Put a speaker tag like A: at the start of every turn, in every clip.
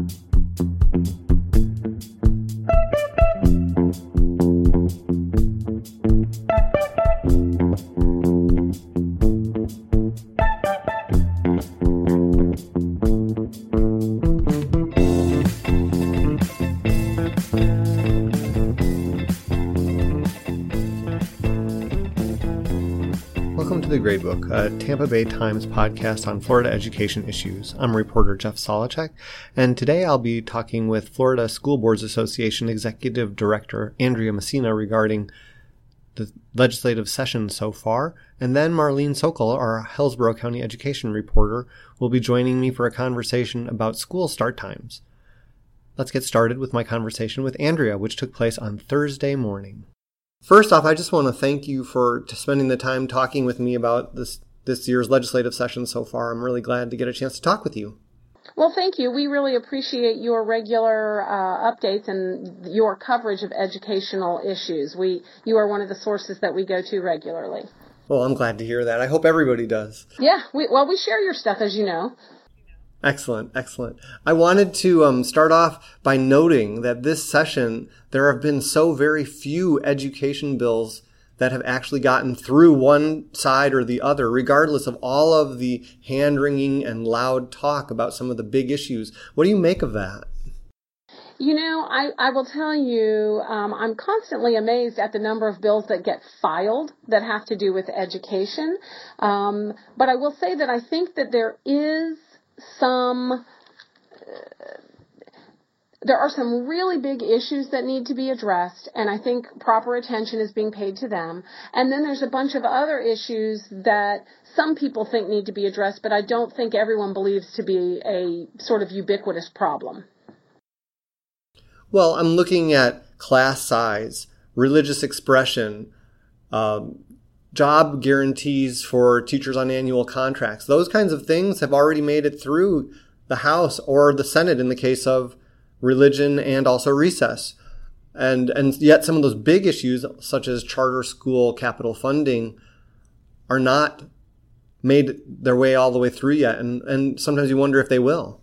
A: the Gradebook, a Tampa Bay Times podcast on Florida education issues. I'm reporter Jeff Solochek, and today I'll be talking with Florida School Boards Association Executive Director Andrea Messina regarding the legislative session so far. And then Marlene Sokol, our Hillsborough County education reporter, will be joining me for a conversation about school start times. Let's get started with my conversation with Andrea, which took place on Thursday morning. First off, I just want to thank you for spending the time talking with me about this this year's legislative session so far. I'm really glad to get a chance to talk with you.
B: Well, thank you. We really appreciate your regular uh, updates and your coverage of educational issues. We, you are one of the sources that we go to regularly.
A: Well, I'm glad to hear that. I hope everybody does.
B: Yeah, we, well, we share your stuff, as you know.
A: Excellent, excellent. I wanted to um, start off by noting that this session, there have been so very few education bills that have actually gotten through one side or the other, regardless of all of the hand wringing and loud talk about some of the big issues. What do you make of that?
B: You know, I, I will tell you, um, I'm constantly amazed at the number of bills that get filed that have to do with education. Um, but I will say that I think that there is some uh, there are some really big issues that need to be addressed, and I think proper attention is being paid to them. And then there's a bunch of other issues that some people think need to be addressed, but I don't think everyone believes to be a sort of ubiquitous problem.
A: Well, I'm looking at class size, religious expression, um, job guarantees for teachers on annual contracts. Those kinds of things have already made it through the House or the Senate in the case of religion and also recess. And, and yet some of those big issues, such as charter school capital funding, are not made their way all the way through yet. And, and sometimes you wonder if they will.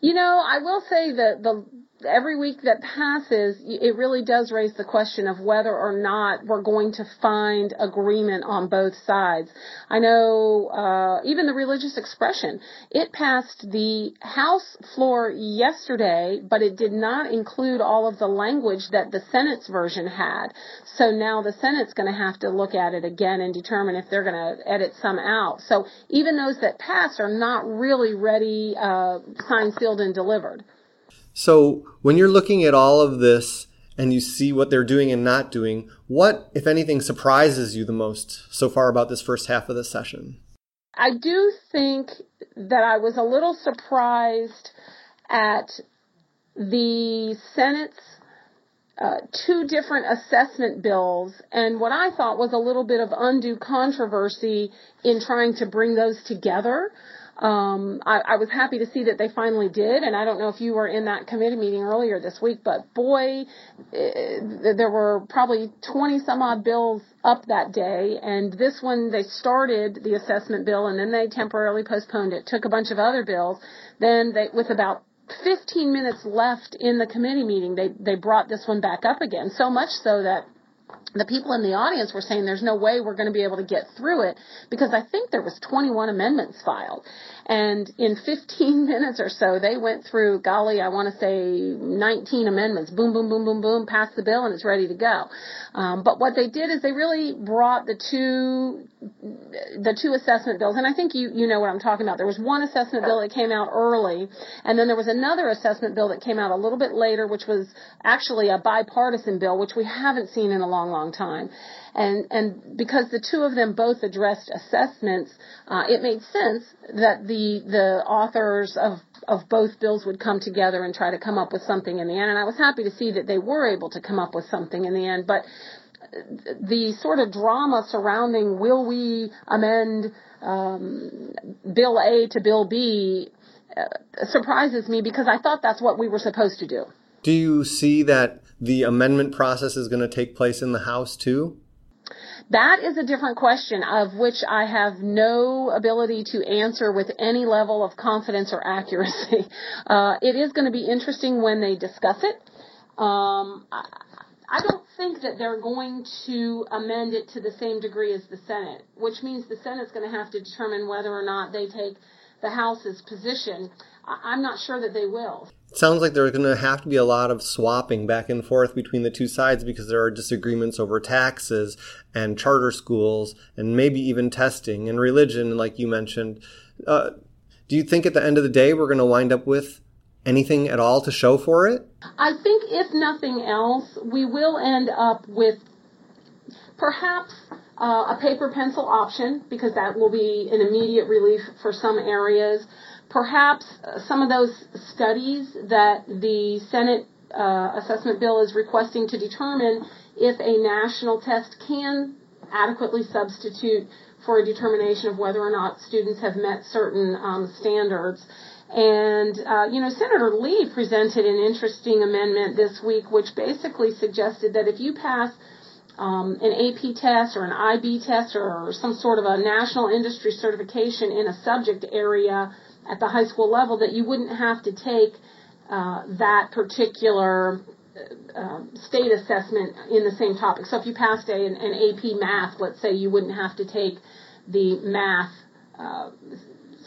B: You know, I will say that the every week that passes, it really does raise the question of whether or not we're going to find agreement on both sides. I know uh, even the religious expression, it passed the House floor yesterday, but it did not include all of the language that the Senate's version had. So now the Senate's going to have to look at it again and determine if they're going to edit some out. So even those that passed are not really ready, uh, signed, sealed, and delivered.
A: So when you're looking at all of this and you see what they're doing and not doing, what, if anything, surprises you the most so far about this first half of the session?
B: I do think that I was a little surprised at the Senate's uh, two different assessment bills and what I thought was a little bit of undue controversy in trying to bring those together. Um, I, I was happy to see that they finally did, and I don't know if you were in that committee meeting earlier this week, but boy, uh, there were probably 20 some odd bills up that day, and this one they started the assessment bill and then they temporarily postponed it, took a bunch of other bills, then they, with about 15 minutes left in the committee meeting, they, they brought this one back up again, so much so that the people in the audience were saying there's no way we're going to be able to get through it because I think there was 21 amendments filed. And in 15 minutes or so, they went through, golly, I want to say 19 amendments. Boom, boom, boom, boom, boom, passed the bill and it's ready to go. Um, but what they did is they really brought the two, the two assessment bills. And I think you, you know what I'm talking about. There was one assessment bill that came out early and then there was another assessment bill that came out a little bit later, which was actually a bipartisan bill, which we haven't seen in a long, long time. And, and because the two of them both addressed assessments, uh, it made sense that the, the authors of, of both bills would come together and try to come up with something in the end. And I was happy to see that they were able to come up with something in the end. But the sort of drama surrounding will we amend um, Bill A to Bill B uh, surprises me because I thought that's what we were supposed to do.
A: Do you see that the amendment process is going to take place in the House too?
B: That is a different question of which I have no ability to answer with any level of confidence or accuracy. Uh, it is going to be interesting when they discuss it. Um, I, I don't think that they're going to amend it to the same degree as the Senate, which means the Senate's going to have to determine whether or not they take the House's position. I'm not sure that they will.
A: Sounds like there's going to have to be a lot of swapping back and forth between the two sides because there are disagreements over taxes and charter schools and maybe even testing and religion, like you mentioned. Uh, do you think at the end of the day we're going to wind up with anything at all to show for it?
B: I think, if nothing else, we will end up with perhaps uh, a paper pencil option because that will be an immediate relief for some areas. Perhaps some of those studies that the Senate uh, assessment bill is requesting to determine if a national test can adequately substitute for a determination of whether or not students have met certain um, standards. And, uh, you know, Senator Lee presented an interesting amendment this week which basically suggested that if you pass um, an AP test or an IB test or some sort of a national industry certification in a subject area at the high school level, that you wouldn't have to take uh, that particular uh, um, state assessment in the same topic. So if you passed a, an, an AP math, let's say, you wouldn't have to take the math uh,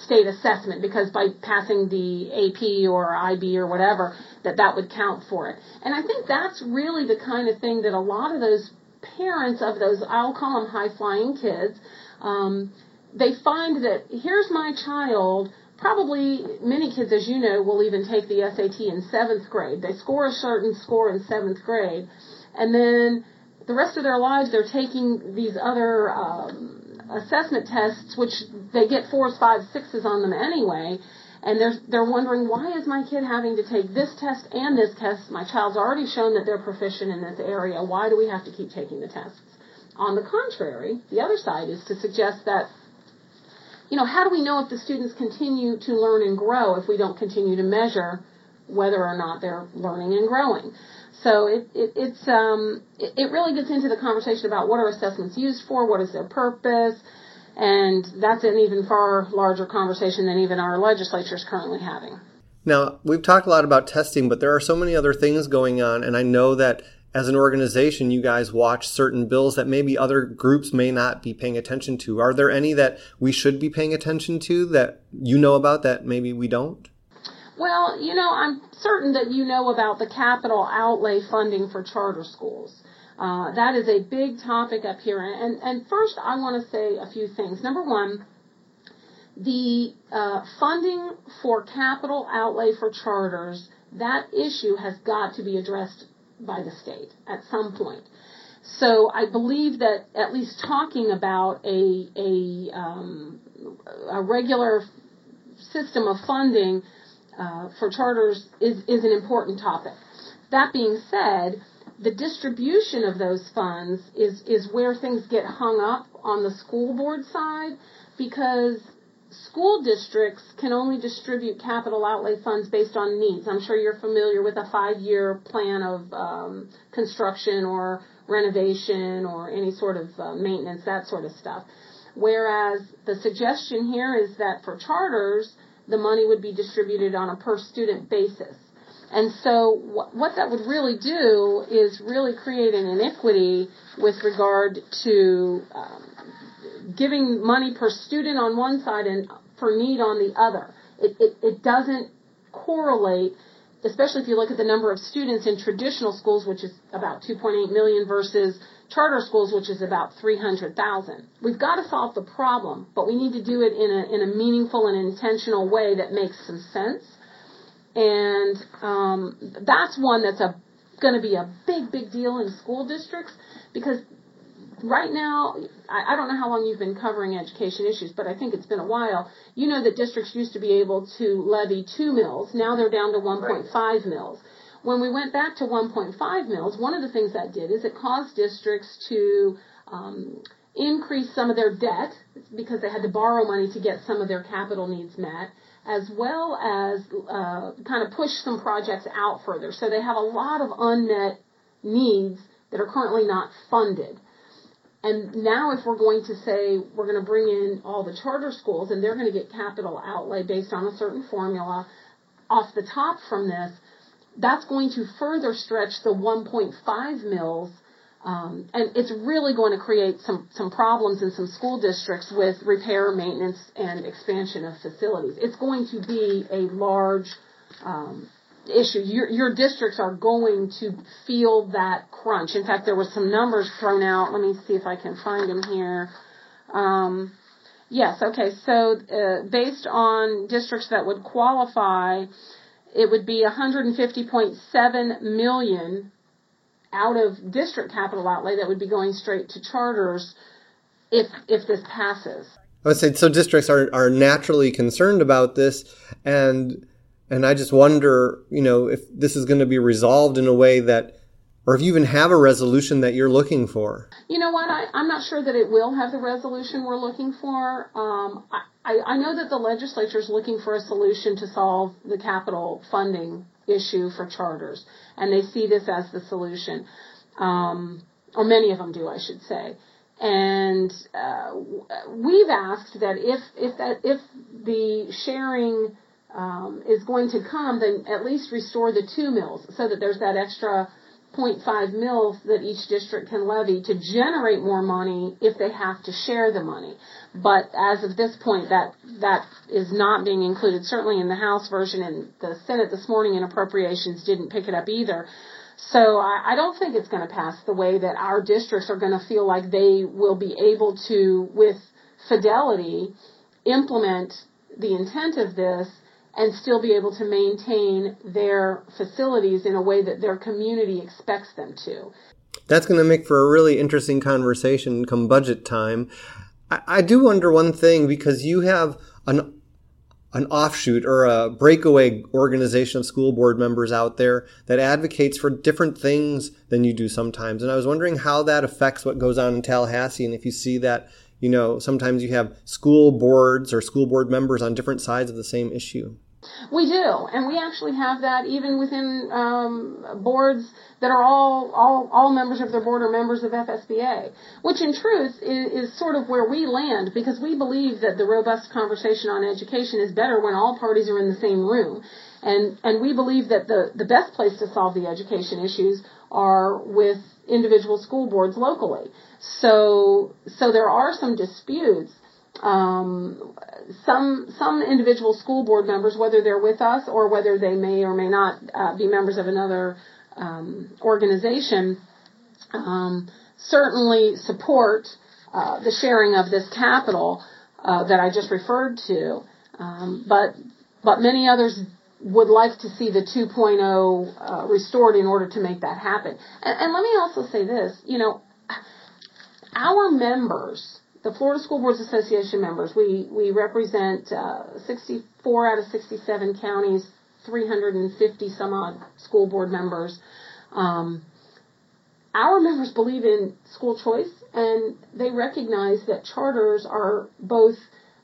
B: state assessment because by passing the AP or IB or whatever, that that would count for it. And I think that's really the kind of thing that a lot of those parents of those, I'll call them high flying kids, um, they find that here's my child. Probably many kids, as you know, will even take the SAT in seventh grade. They score a certain score in seventh grade, and then the rest of their lives they're taking these other um, assessment tests, which they get fours, fives, sixes on them anyway, and they're they're wondering why is my kid having to take this test and this test? My child's already shown that they're proficient in this area. Why do we have to keep taking the tests? On the contrary, the other side is to suggest that you know, how do we know if the students continue to learn and grow if we don't continue to measure whether or not they're learning and growing? So it, it it's um it, it really gets into the conversation about what are assessments used for, what is their purpose, and that's an even far larger conversation than even our legislature is currently having.
A: Now, we've talked a lot about testing, but there are so many other things going on, and I know that as an organization, you guys watch certain bills that maybe other groups may not be paying attention to. Are there any that we should be paying attention to that you know about that maybe we don't?
B: Well, you know, I'm certain that you know about the capital outlay funding for charter schools. Uh, that is a big topic up here. And, and first, I want to say a few things. Number one, the uh, funding for capital outlay for charters, that issue has got to be addressed by the state at some point. So I believe that at least talking about a a, um, a regular system of funding uh, for charters is is an important topic. That being said, the distribution of those funds is, is where things get hung up on the school board side because school districts can only distribute capital outlay funds based on needs. I'm sure you're familiar with a five year plan of um, construction or renovation or any sort of uh, maintenance, that sort of stuff. Whereas the suggestion here is that for charters, the money would be distributed on a per student basis. And so what that would really do is really create an iniquity with regard to um, giving money per student on one side and for need on the other. It, it, it doesn't correlate, especially if you look at the number of students in traditional schools, which is about 2.8 million versus charter schools, which is about 300,000. We've got to solve the problem, but we need to do it in a, in a meaningful and intentional way that makes some sense and um, that's one that's going to be a big, big deal in school districts because right now, I, I don't know how long you've been covering education issues, but I think it's been a while. You know that districts used to be able to levy two mills. Now they're down to 1.5 right. mills. When we went back to 1.5 mills, one of the things that did is it caused districts to um, increase some of their debt because they had to borrow money to get some of their capital needs met as well as uh, kind of push some projects out further. So they have a lot of unmet needs that are currently not funded. And now if we're going to say we're going to bring in all the charter schools and they're going to get capital outlay based on a certain formula off the top from this, that's going to further stretch the 1.5 mills um, and it's really going to create some, some problems in some school districts with repair, maintenance, and expansion of facilities. It's going to be a large um, issue. Your, your districts are going to feel that crunch. In fact, there were some numbers thrown out. Let me see if I can find them here. Um, yes, okay. So uh, based on districts that would qualify, it would be 150.7 million out of district capital outlay that would be going straight to charters if if this passes.
A: I would say so. Districts are are naturally concerned about this, and and I just wonder, you know, if this is going to be resolved in a way that, or if you even have a resolution that you're looking for.
B: You know what? I, I'm not sure that it will have the resolution we're looking for. Um, I, I know that the legislature is looking for a solution to solve the capital funding issue for charters, and they see this as the solution, um, or many of them do, I should say. And uh, we've asked that if if that if the sharing um, is going to come, then at least restore the two mills so that there's that extra 0.5 mils that each district can levy to generate more money if they have to share the money. But as of this point, that that is not being included. Certainly in the House version, and the Senate this morning in appropriations didn't pick it up either. So I, I don't think it's going to pass the way that our districts are going to feel like they will be able to, with fidelity, implement the intent of this and still be able to maintain their facilities in a way that their community expects them to.
A: That's going to make for a really interesting conversation come budget time. I, I do wonder one thing because you have an an offshoot or a breakaway organization of school board members out there that advocates for different things than you do sometimes. And I was wondering how that affects what goes on in Tallahassee and if you see that, you know, sometimes you have school boards or school board members on different sides of the same issue.
B: We do, and we actually have that even within um, boards that are all, all all members of their board are members of FSBA, which in truth is, is sort of where we land because we believe that the robust conversation on education is better when all parties are in the same room, and and we believe that the the best place to solve the education issues are with individual school boards locally. So so there are some disputes um, some some individual school board members, whether they're with us or whether they may or may not uh, be members of another um, organization, um, certainly support uh, the sharing of this capital uh, that I just referred to. Um, but but many others would like to see the 2.0 uh, restored in order to make that happen. And, and let me also say this, you know, our members the Florida School Boards Association members, we, we represent uh, 64 out of 67 counties, 350 some odd school board members. Um, our members believe in school choice and they recognize that charters are both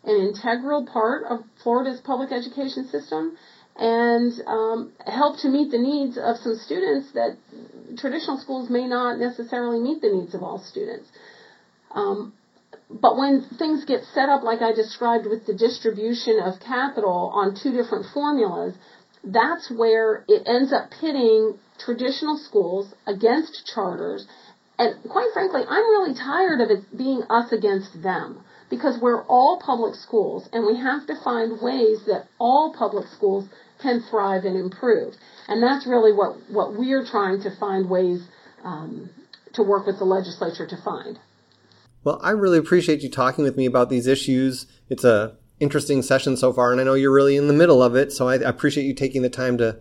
B: an integral part of Florida's public education system and um, help to meet the needs of some students that traditional schools may not necessarily meet the needs of all students. Um, but when things get set up like I described with the distribution of capital on two different formulas, that's where it ends up pitting traditional schools against charters. And quite frankly, I'm really tired of it being us against them because we're all public schools and we have to find ways that all public schools can thrive and improve. And that's really what, what we're trying to find ways um, to work with the legislature to find.
A: Well, I really appreciate you talking with me about these issues. It's a interesting session so far, and I know you're really in the middle of it, so I appreciate you taking the time to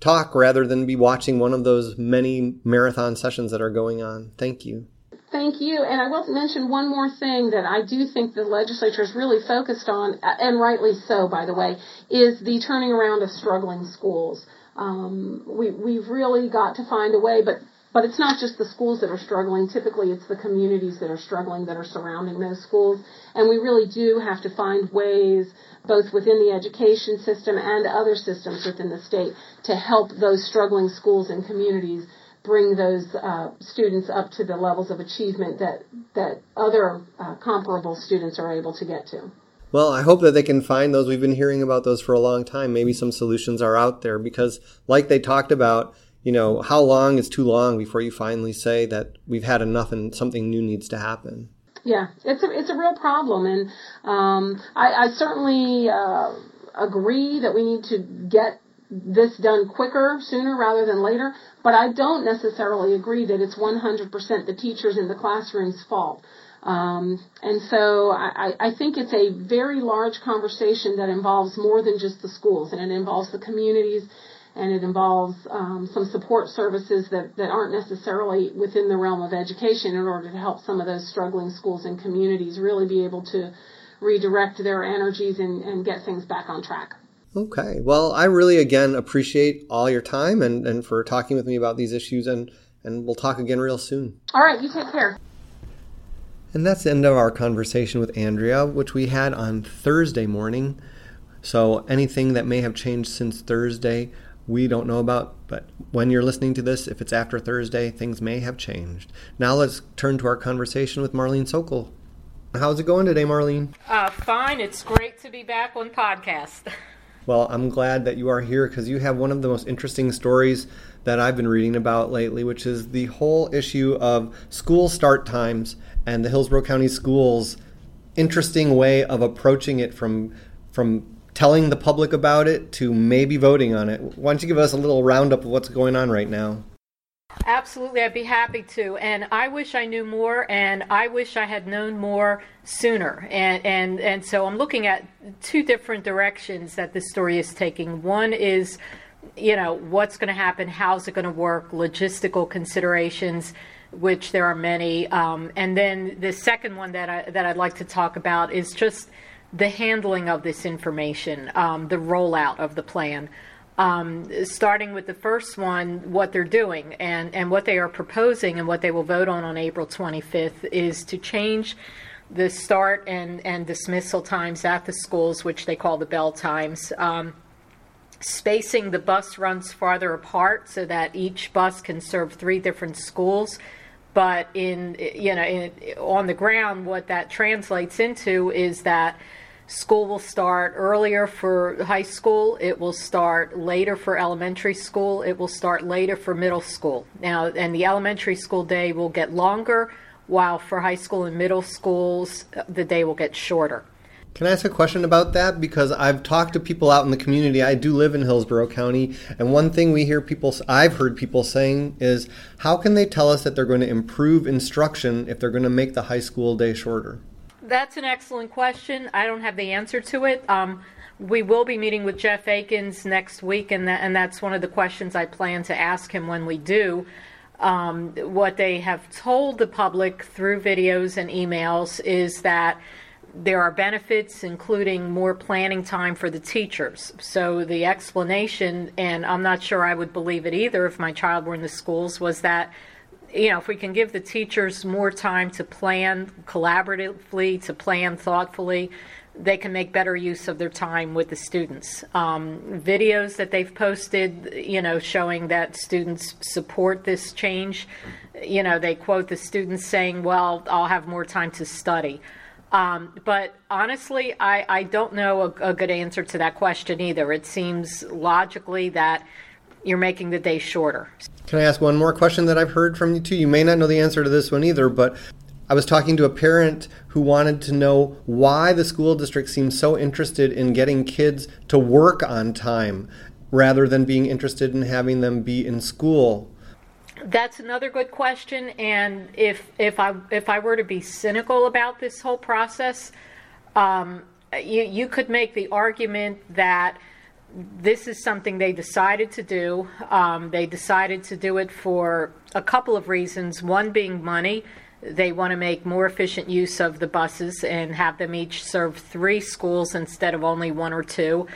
A: talk rather than be watching one of those many marathon sessions that are going on. Thank you.
B: Thank you. And I will mention one more thing that I do think the legislature is really focused on, and rightly so, by the way, is the turning around of struggling schools. Um, we, we've really got to find a way, but but it's not just the schools that are struggling. Typically, it's the communities that are struggling that are surrounding those schools. And we really do have to find ways, both within the education system and other systems within the state, to help those struggling schools and communities bring those uh, students up to the levels of achievement that that other uh, comparable students are able to get to.
A: Well, I hope that they can find those. We've been hearing about those for a long time. Maybe some solutions are out there because, like they talked about, you know, how long is too long before you finally say that we've had enough and something new needs to happen?
B: Yeah, it's a it's a real problem, and um, I, I certainly uh, agree that we need to get this done quicker, sooner rather than later. But I don't necessarily agree that it's 100% the teachers in the classroom's fault. Um, and so I, I think it's a very large conversation that involves more than just the schools, and it involves the communities and it involves um, some support services that, that aren't necessarily within the realm of education in order to help some of those struggling schools and communities really be able to redirect their energies and, and get things back on track.
A: Okay. Well, I really, again, appreciate all your time and, and for talking with me about these issues, and, and we'll talk again real soon.
B: All right. You take care.
A: And that's the end of our conversation with Andrea, which we had on Thursday morning. So anything that may have changed since Thursday, we don't know about, but when you're listening to this, if it's after Thursday, things may have changed. Now let's turn to our conversation with Marlene Sokol. How's it going today, Marlene?
C: Uh, fine. It's great to be back on podcast.
A: Well, I'm glad that you are here because you have one of the most interesting stories that I've been reading about lately, which is the whole issue of school start times and the Hillsborough County Schools' interesting way of approaching it from from telling the public about it to maybe voting on it. Why don't you give us a little roundup of what's going on right now?
C: Absolutely, I'd be happy to. And I wish I knew more, and I wish I had known more sooner. And and and so I'm looking at two different directions that this story is taking. One is, you know, what's going to happen, how's it going to work, logistical considerations, which there are many. Um, and then the second one that I that I'd like to talk about is just the handling of this information, um, the rollout of the plan. Um, starting with the first one, what they're doing and, and what they are proposing and what they will vote on on April 25th is to change the start and, and dismissal times at the schools, which they call the bell times. Um, spacing the bus runs farther apart so that each bus can serve three different schools but in you know in, on the ground what that translates into is that School will start earlier for high school. It will start later for elementary school. It will start later for middle school. Now, and the elementary school day will get longer, while for high school and middle schools, the day will get shorter.
A: Can I ask a question about that? Because I've talked to people out in the community. I do live in Hillsborough County, and one thing we hear people, I've heard people saying, is how can they tell us that they're going to improve instruction if they're going to make the high school day shorter?
C: That's an excellent question. I don't have the answer to it. Um, we will be meeting with Jeff Eakins next week, and, that, and that's one of the questions I plan to ask him when we do. Um, what they have told the public through videos and emails is that there are benefits, including more planning time for the teachers. So the explanation, and I'm not sure I would believe it either if my child were in the schools, was that you know, if we can give the teachers more time to plan collaboratively, to plan thoughtfully, they can make better use of their time with the students. Um, videos that they've posted, you know, showing that students support this change. You know, they quote the students saying, "Well, I'll have more time to study." Um, but honestly, I, I don't know a, a good answer to that question either. It seems logically that you're making the day shorter.
A: Can I ask one more question that I've heard from you too? You may not know the answer to this one either, but I was talking to a parent who wanted to know why the school district seems so interested in getting kids to work on time rather than being interested in having them be in school.
C: That's another good question, and if if I if I were to be cynical about this whole process, um, you you could make the argument that this is something they decided to do. Um, they decided to do it for a couple of reasons. One being money. They want to make more efficient use of the buses and have them each serve three schools instead of only one or two.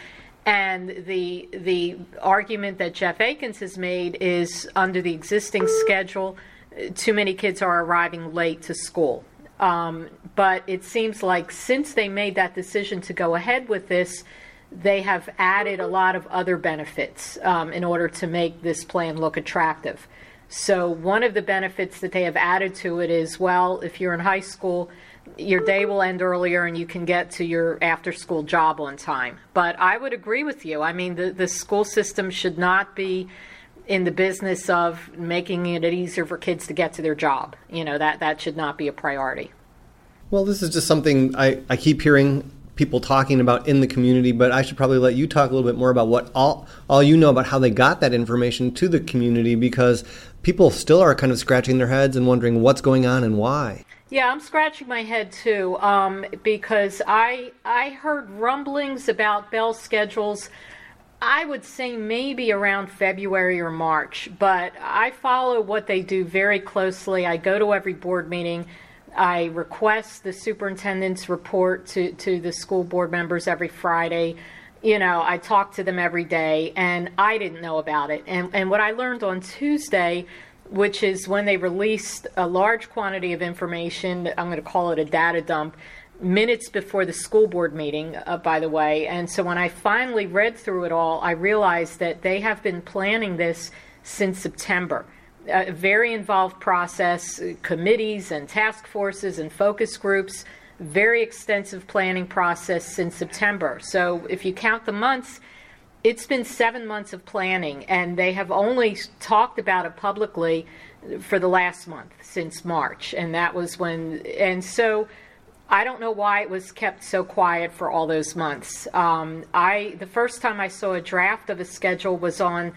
C: And the the argument that Jeff Eakins has made is under the existing schedule, too many kids are arriving late to school. Um, but it seems like since they made that decision to go ahead with this, they have added a lot of other benefits um, in order to make this plan look attractive. So, one of the benefits that they have added to it is well, if you're in high school, your day will end earlier and you can get to your after school job on time. But I would agree with you. I mean, the, the school system should not be in the business of making it easier for kids to get to their job. You know, that, that should not be a priority.
A: Well, this is just something I, I keep hearing people talking about in the community, but I should probably let you talk a little bit more about what all, all you know about how they got that information to the community because people still are kind of scratching their heads and wondering what's going on and why.
C: Yeah, I'm scratching my head too um, because I I heard rumblings about bell schedules. I would say maybe around February or March, but I follow what they do very closely. I go to every board meeting. I request the superintendent's report to, to the school board members every Friday. You know, I talk to them every day, and I didn't know about it. And, and what I learned on Tuesday which is when they released a large quantity of information. I'm going to call it a data dump minutes before the school board meeting, uh, by the way. And so when I finally read through it all, I realized that they have been planning this since September. A very involved process, committees and task forces and focus groups, very extensive planning process since September. So if you count the months, it's been seven months of planning, and they have only talked about it publicly for the last month since March, and that was when. And so, I don't know why it was kept so quiet for all those months. Um, I the first time I saw a draft of a schedule was on.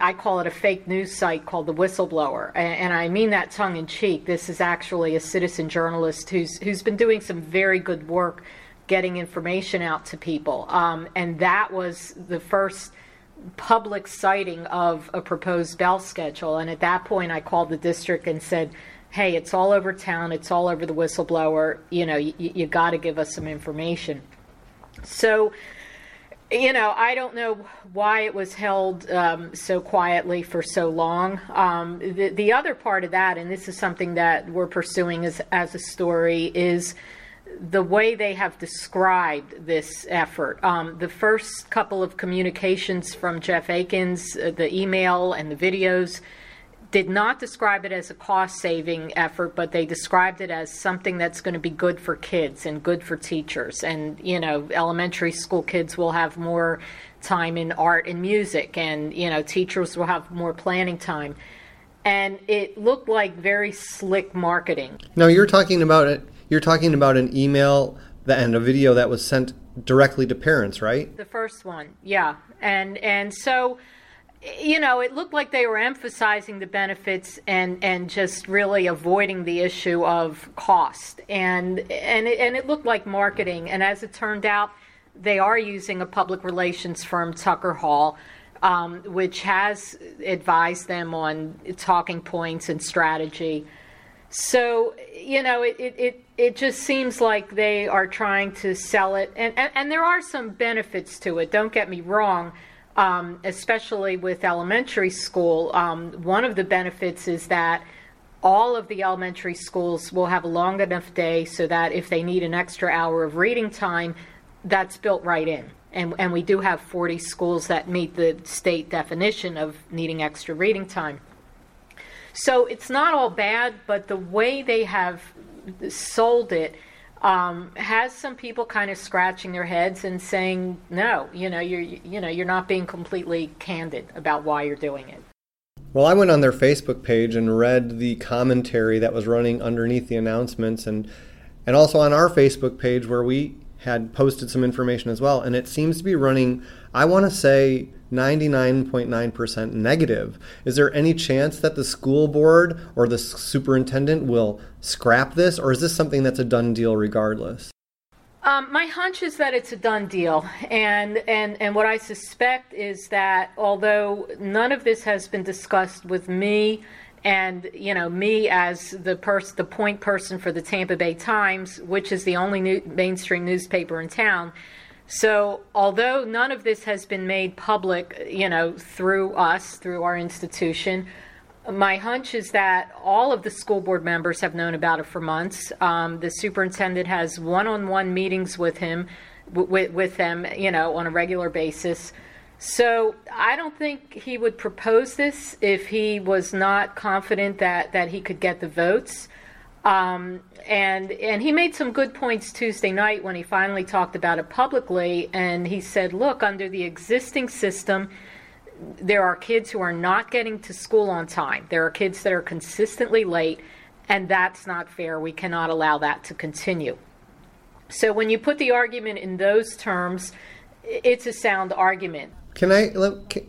C: I call it a fake news site called the Whistleblower, and, and I mean that tongue in cheek. This is actually a citizen journalist who's who's been doing some very good work getting information out to people. Um, and that was the first public sighting of a proposed bell schedule. And at that point, I called the district and said, hey, it's all over town, it's all over the whistleblower, you know, you, you got to give us some information. So, you know, I don't know why it was held um, so quietly for so long. Um, the, the other part of that, and this is something that we're pursuing as, as a story, is the way they have described this effort. Um, the first couple of communications from Jeff Eakins, uh, the email and the videos, did not describe it as a cost saving effort, but they described it as something that's going to be good for kids and good for teachers. And, you know, elementary school kids will have more time in art and music, and, you know, teachers will have more planning time. And it looked like very slick marketing.
A: Now, you're talking about it you're talking about an email and a video that was sent directly to parents, right?
C: The first one, yeah. And and so you know, it looked like they were emphasizing the benefits and, and just really avoiding the issue of cost. And and it, and it looked like marketing. And as it turned out, they are using a public relations firm, Tucker Hall, um, which has advised them on talking points and strategy. So you know, it, it, it, it, just seems like they are trying to sell it, and, and, and there are some benefits to it. Don't get me wrong, um, especially with elementary school. Um, one of the benefits is that all of the elementary schools will have a long enough day so that if they need an extra hour of reading time, that's built right in. And, and we do have 40 schools that meet the state definition of needing extra reading time. So it's not all bad, but the way they have sold it um, has some people kind of scratching their heads and saying, "No, you know, you're you know, you're not being completely candid about why you're doing it."
A: Well, I went on their Facebook page and read the commentary that was running underneath the announcements and and also on our Facebook page where we had posted some information as well and it seems to be running I want to say 99.9% negative. Is there any chance that the school board or the superintendent will scrap this, or is this something that's a done deal regardless?
C: Um, my hunch is that it's a done deal, and, and and what I suspect is that although none of this has been discussed with me, and you know me as the person, the point person for the Tampa Bay Times, which is the only new, mainstream newspaper in town, so, although none of this has been made public, you know, through us, through our institution, my hunch is that all of the school board members have known about it for months. Um, the superintendent has one-on-one meetings with him, with, with them, you know, on a regular basis. So I don't think he would propose this if he was not confident that, that he could get the votes. Um, and and he made some good points Tuesday night when he finally talked about it publicly. And he said, "Look, under the existing system, there are kids who are not getting to school on time. There are kids that are consistently late, and that's not fair. We cannot allow that to continue." So when you put the argument in those terms, it's a sound argument.
A: Can I? Can,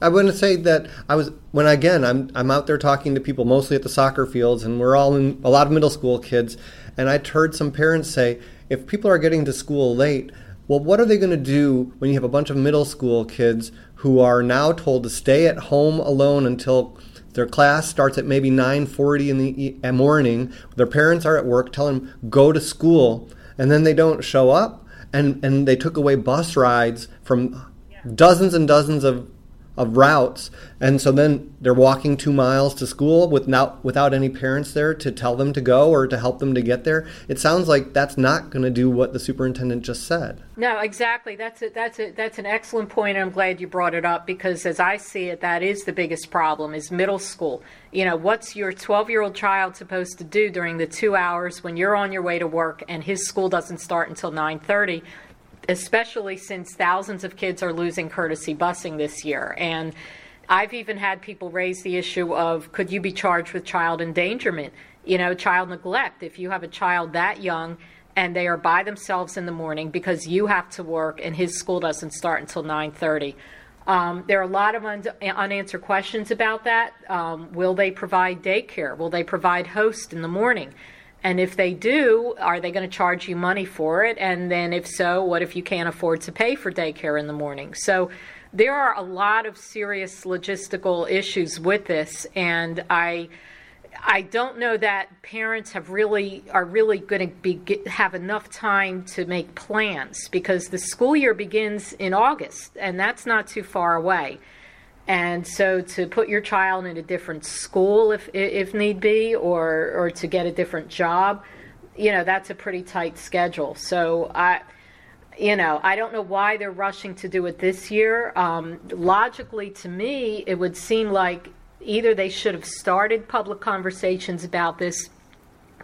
A: I want to say that I was when again I'm I'm out there talking to people mostly at the soccer fields, and we're all in a lot of middle school kids, and I heard some parents say if people are getting to school late, well, what are they going to do when you have a bunch of middle school kids who are now told to stay at home alone until their class starts at maybe 9:40 in the morning. Their parents are at work, telling them go to school, and then they don't show up, and and they took away bus rides from dozens and dozens of of routes. And so then they're walking two miles to school without without any parents there to tell them to go or to help them to get there. It sounds like that's not going to do what the superintendent just said.
C: No exactly. That's a, that's a, that's an excellent point i'm glad you brought it up because as i see it that is the biggest problem is middle school. You know what's your 12 year old child supposed to do during the two hours when you're on your way to work and his school doesn't start until 9.30 especially since thousands of kids are losing courtesy busing this year. And I've even had people raise the issue of could you be charged with child endangerment, you know, child neglect if you have a child that young and they are by themselves in the morning because you have to work and his school doesn't start until 9:30. Um, there are a lot of un- unanswered questions about that. Um, will they provide daycare? Will they provide host in the morning? And if they do, are they going to charge you money for it? And then, if so, what if you can't afford to pay for daycare in the morning? So, there are a lot of serious logistical issues with this, and I. I don't know that parents have really are really going to be have enough time to make plans because the school year begins in August and that's not too far away. And so to put your child in a different school if if need be or or to get a different job, you know, that's a pretty tight schedule. So I you know, I don't know why they're rushing to do it this year. Um, logically, to me, it would seem like either they should have started public conversations about this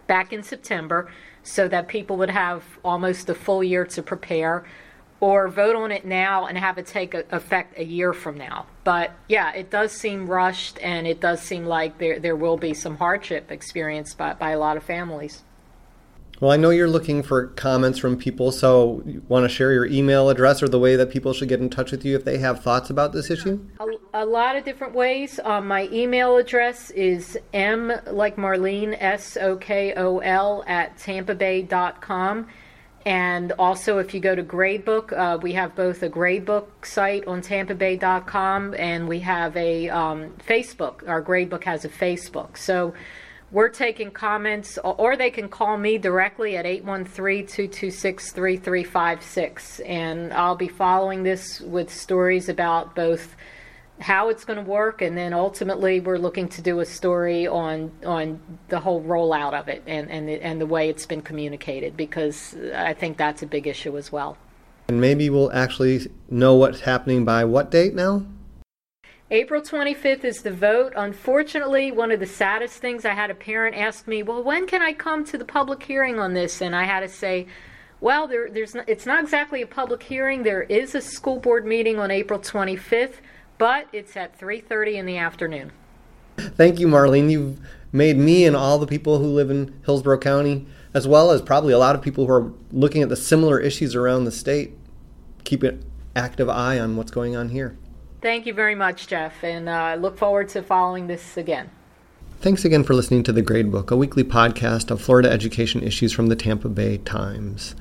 C: back in September so that people would have almost a full year to prepare, or vote on it now and have it take a, effect a year from now. But yeah, it does seem rushed, and it does seem like there there will be some hardship experienced by, by a lot of families.
A: Well, I know you're looking for comments from people, so you want to share your email address or the way that people should get in touch with you if they have thoughts about this issue?
C: A, a lot of different ways. Um, my email address is m like Marlene s o k o l at tampabay.com. And also, if you go to Gradebook, uh, we have both a Gradebook site on TampaBay.com and we have a um, Facebook. Our Gradebook has a Facebook. So we're taking comments, or they can call me directly at 813 226 3356. And I'll be following this with stories about both how it's going to work, and then ultimately we're looking to do a story on on the whole rollout of it and and the, and the way it's been communicated because I think that's a big issue as well.
A: And maybe we'll actually know what's happening by what date now?
C: April 25th is the vote. Unfortunately, one of the saddest things I had a parent ask me, "Well, when can I come to the public hearing on this?" And I had to say, "Well, there, there's not, it's not exactly a public hearing. There is a school board meeting on April 25th." But it's at 3:30 in the afternoon.
A: Thank you, Marlene. You've made me and all the people who live in Hillsborough County, as well as probably a lot of people who are looking at the similar issues around the state, keep an active eye on what's going on here.
C: Thank you very much, Jeff, and I uh, look forward to following this again.
A: Thanks again for listening to The Gradebook, a weekly podcast of Florida education issues from the Tampa Bay Times.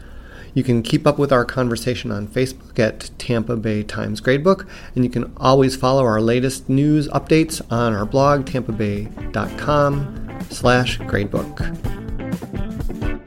A: You can keep up with our conversation on Facebook at Tampa Bay Times Gradebook, and you can always follow our latest news updates on our blog, tampabay.com slash gradebook.